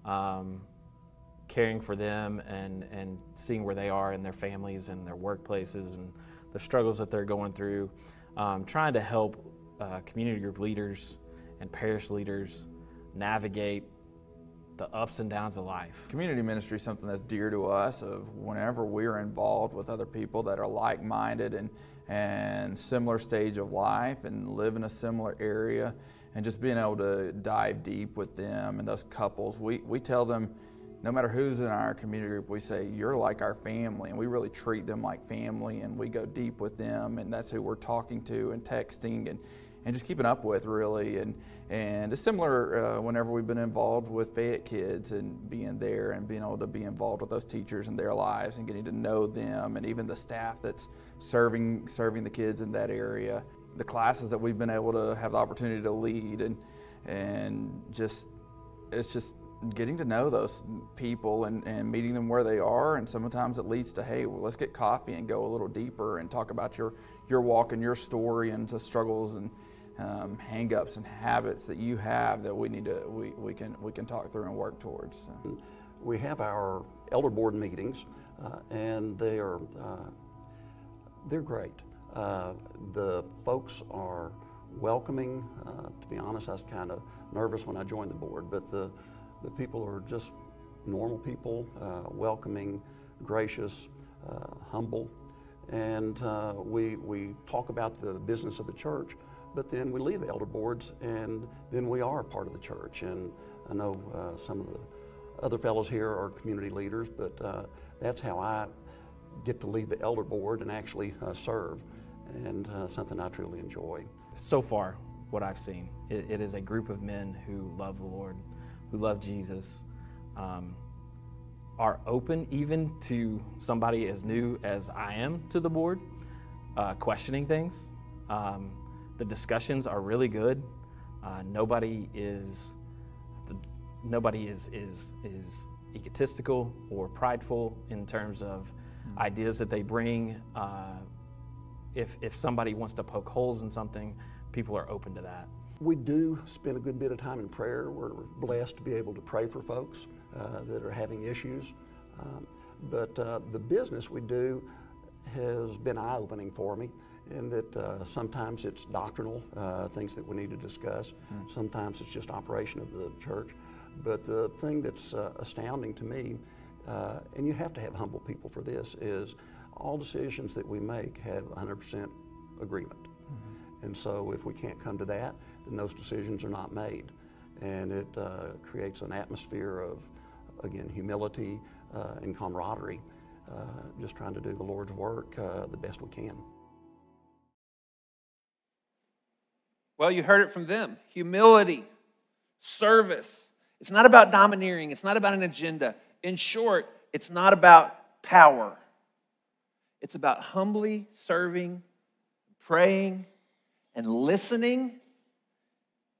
K: Um, caring for them and, and seeing where they are in their families and their workplaces and the struggles that they're going through, um, trying to help uh, community group leaders and parish leaders navigate the ups and downs of life.
I: Community ministry is something that's dear to us of whenever we're involved with other people that are like-minded and, and similar stage of life and live in a similar area and just being able to dive deep with them and those couples. We, we tell them, no matter who's in our community group, we say, You're like our family. And we really treat them like family and we go deep with them. And that's who we're talking to and texting and, and just keeping up with, really. And, and it's similar uh, whenever we've been involved with Fayette kids and being there and being able to be involved with those teachers and their lives and getting to know them and even the staff that's serving, serving the kids in that area. The classes that we've been able to have the opportunity to lead and, and just, it's just getting to know those people and, and meeting them where they are. And sometimes it leads to, hey, well, let's get coffee and go a little deeper and talk about your, your walk and your story and the struggles and um, hangups and habits that you have that we need to we, we can we can talk through and work towards. So.
J: We have our elder board meetings, uh, and they are uh, they're great. Uh, the folks are welcoming. Uh, to be honest, I was kind of nervous when I joined the board, but the the people are just normal people, uh, welcoming, gracious, uh, humble. And uh, we, we talk about the business of the church, but then we leave the elder boards and then we are part of the church. And I know uh, some of the other fellows here are community leaders, but uh, that's how I get to leave the elder board and actually uh, serve, and something I truly enjoy.
K: So far, what I've seen, it, it is a group of men who love the Lord who love Jesus um, are open even to somebody as new as I am to the board, uh, questioning things. Um, the discussions are really good. Uh, nobody is the, nobody is is is egotistical or prideful in terms of mm-hmm. ideas that they bring. Uh, if if somebody wants to poke holes in something, people are open to that.
J: We do spend a good bit of time in prayer. We're blessed to be able to pray for folks uh, that are having issues. Um, but uh, the business we do has been eye opening for me in that uh, sometimes it's doctrinal, uh, things that we need to discuss. Mm. Sometimes it's just operation of the church. But the thing that's uh, astounding to me, uh, and you have to have humble people for this, is all decisions that we make have 100% agreement. Mm-hmm. And so if we can't come to that, then those decisions are not made. And it uh, creates an atmosphere of, again, humility uh, and camaraderie, uh, just trying to do the Lord's work uh, the best we can.
H: Well, you heard it from them humility, service. It's not about domineering, it's not about an agenda. In short, it's not about power. It's about humbly serving, praying, and listening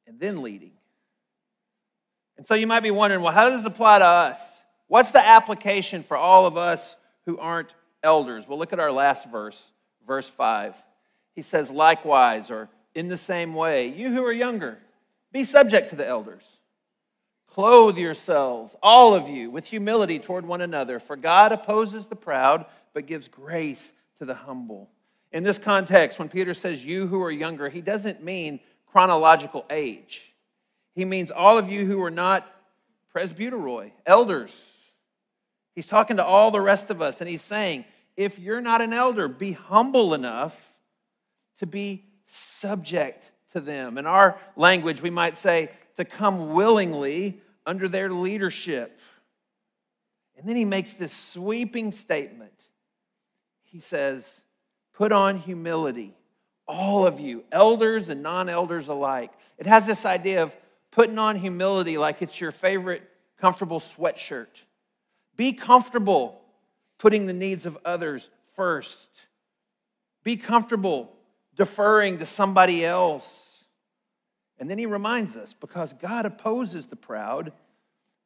H: and then leading. And so you might be wondering, well, how does this apply to us? What's the application for all of us who aren't elders? Well, look at our last verse, verse 5. He says, likewise, or in the same way, you who are younger, be subject to the elders. Clothe yourselves, all of you, with humility toward one another, for God opposes the proud, but gives grace to the humble. In this context, when Peter says you who are younger, he doesn't mean chronological age. He means all of you who are not presbyteroi, elders. He's talking to all the rest of us, and he's saying, if you're not an elder, be humble enough to be subject to them. In our language, we might say to come willingly under their leadership. And then he makes this sweeping statement. He says, Put on humility, all of you, elders and non elders alike. It has this idea of putting on humility like it's your favorite comfortable sweatshirt. Be comfortable putting the needs of others first. Be comfortable deferring to somebody else. And then he reminds us because God opposes the proud,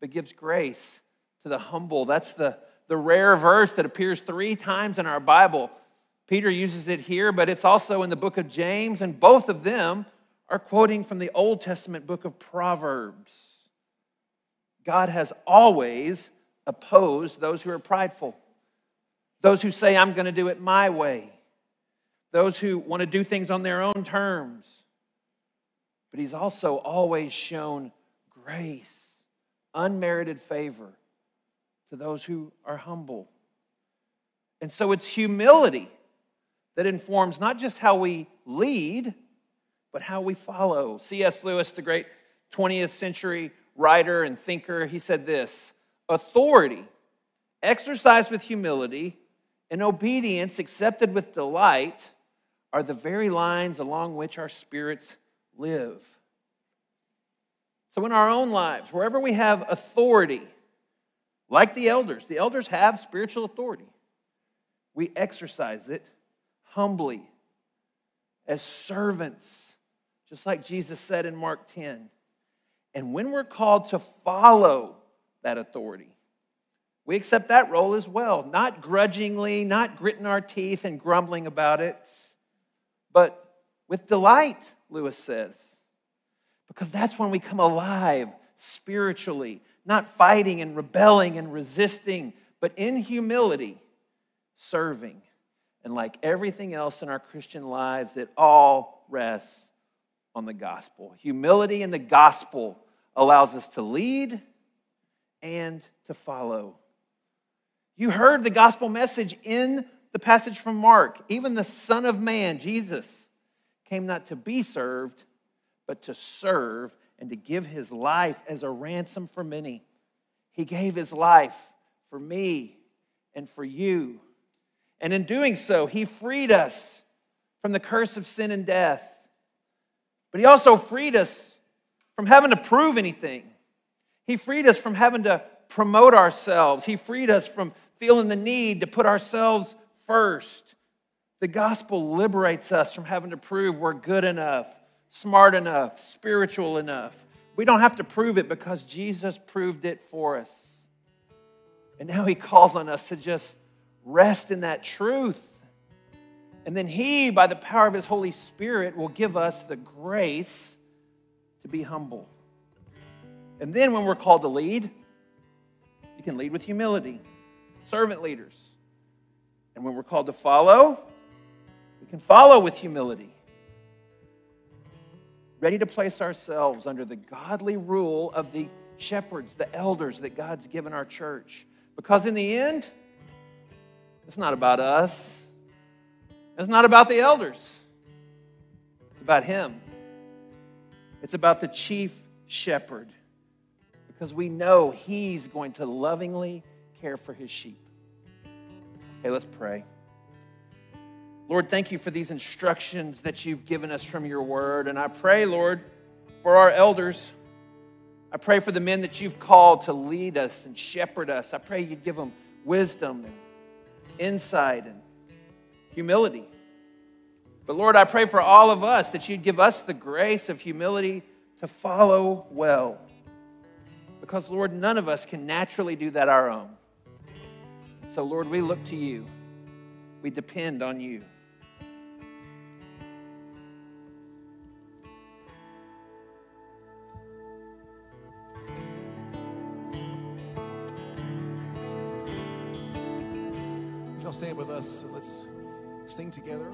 H: but gives grace to the humble. That's the, the rare verse that appears three times in our Bible. Peter uses it here, but it's also in the book of James, and both of them are quoting from the Old Testament book of Proverbs. God has always opposed those who are prideful, those who say, I'm going to do it my way, those who want to do things on their own terms. But He's also always shown grace, unmerited favor to those who are humble. And so it's humility that informs not just how we lead, but how we follow. C.S. Lewis, the great 20th century writer and thinker, he said this authority exercised with humility and obedience accepted with delight are the very lines along which our spirits live. So, in our own lives, wherever we have authority, like the elders, the elders have spiritual authority. We exercise it humbly as servants, just like Jesus said in Mark 10. And when we're called to follow that authority, we accept that role as well, not grudgingly, not gritting our teeth and grumbling about it, but with delight, Lewis says, because that's when we come alive spiritually, not fighting and rebelling and resisting, but in humility, serving. And like everything else in our Christian lives, it all rests on the gospel. Humility in the gospel allows us to lead and to follow. You heard the gospel message in the passage from Mark. Even the Son of Man, Jesus, came not to be served, but to serve and to give his life as a ransom for many. He gave his life for me and for you. And in doing so, he freed us from the curse of sin and death. But he also freed us from having to prove anything. He freed us from having to promote ourselves. He freed us from feeling the need to put ourselves first. The gospel liberates us from having to prove we're good enough, smart enough, spiritual enough. We don't have to prove it because Jesus proved it for us. And now he calls on us to just rest in that truth. And then He, by the power of His Holy Spirit, will give us the grace to be humble. And then when we're called to lead, you can lead with humility, servant leaders. And when we're called to follow, we can follow with humility. Ready to place ourselves under the godly rule of the shepherds, the elders that God's given our church. Because in the end, it's not about us. It's not about the elders. It's about Him. It's about the chief shepherd because we know He's going to lovingly care for His sheep. Hey, let's pray. Lord, thank you for these instructions that you've given us from your word. And I pray, Lord, for our elders. I pray for the men that you've called to lead us and shepherd us. I pray you'd give them wisdom insight and humility. But Lord, I pray for all of us that you'd give us the grace of humility to follow well. Because, Lord, none of us can naturally do that our own. So, Lord, we look to you, we depend on you.
A: Stand with us? Let's
B: sing together.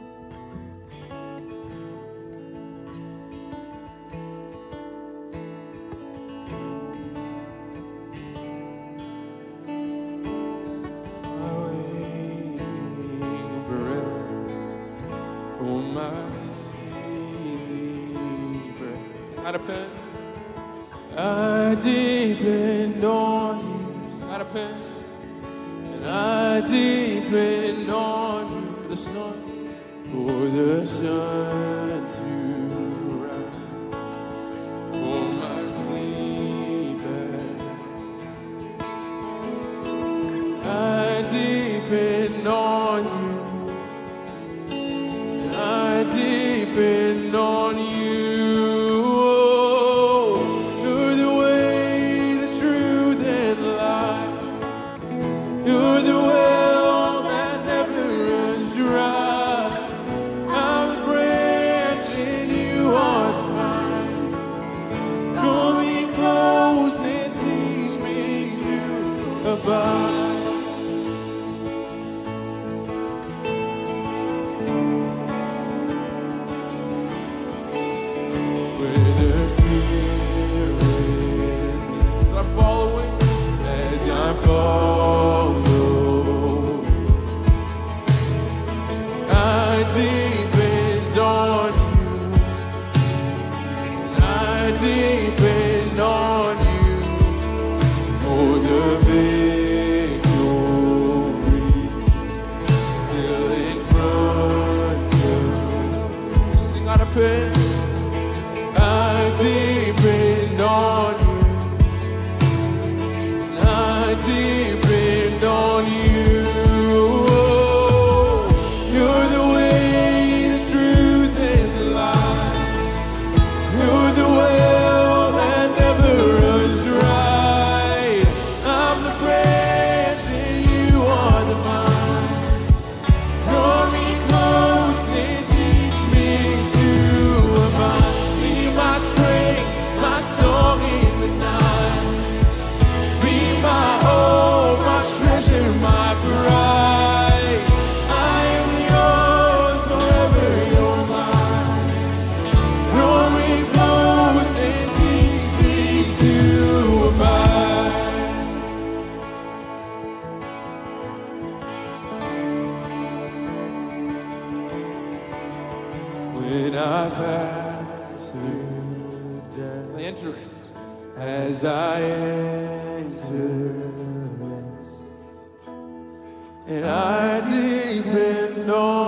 L: And I depend on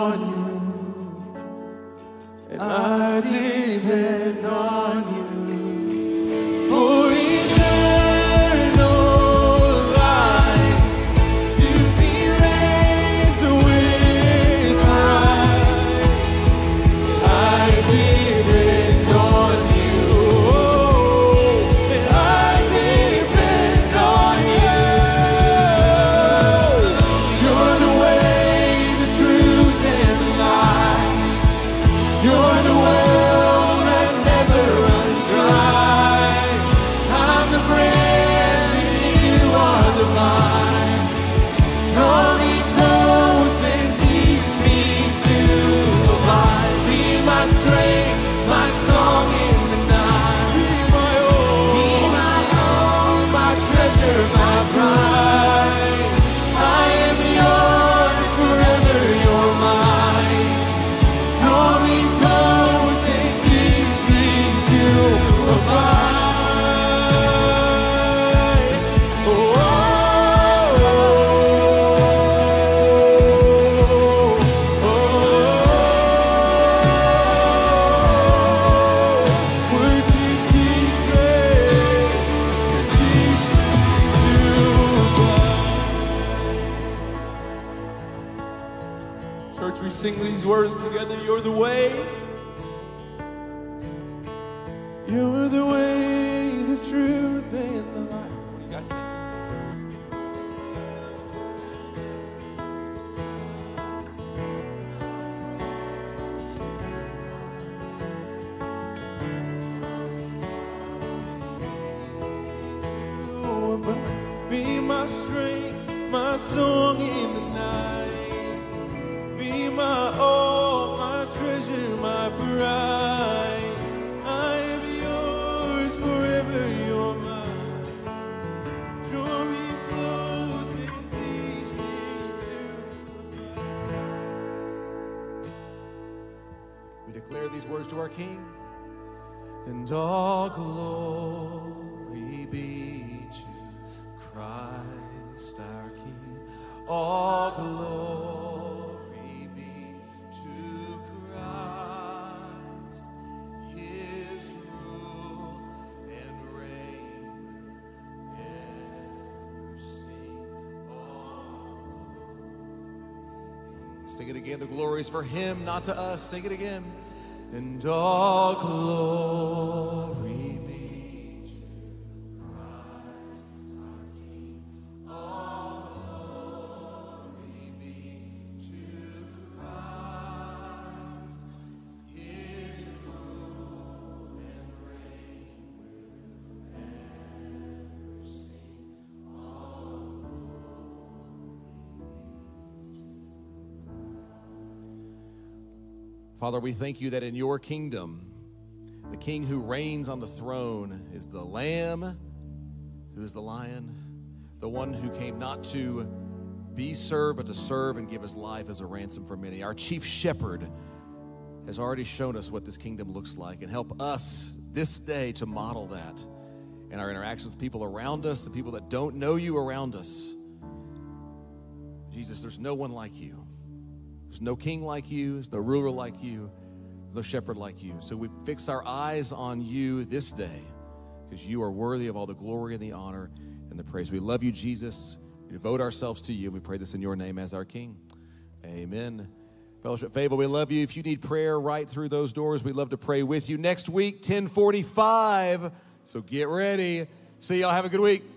L: to
A: our King. And all glory be to Christ our King. All glory be to Christ. His rule and reign will ever sing. Sing it again. The glory is for him, not to us. Sing it again. And all glory Father, we thank you that in your kingdom, the king who reigns on the throne is the lamb, who is the lion, the one who came not to be served, but to serve and give his life as a ransom for many. Our chief shepherd has already shown us what this kingdom looks like and help us this day to model that in our interactions with people around us, the people that don't know you around us. Jesus, there's no one like you. There's no king like you, there's no ruler like you, there's no shepherd like you. So we fix our eyes on you this day because you are worthy of all the glory and the honor and the praise. We love you, Jesus. We devote ourselves to you. We pray this in your name as our King. Amen. Fellowship Fable, we love you. If you need prayer right through those doors, we'd love to pray with you. Next week, 1045. So get ready. See y'all. Have a good week.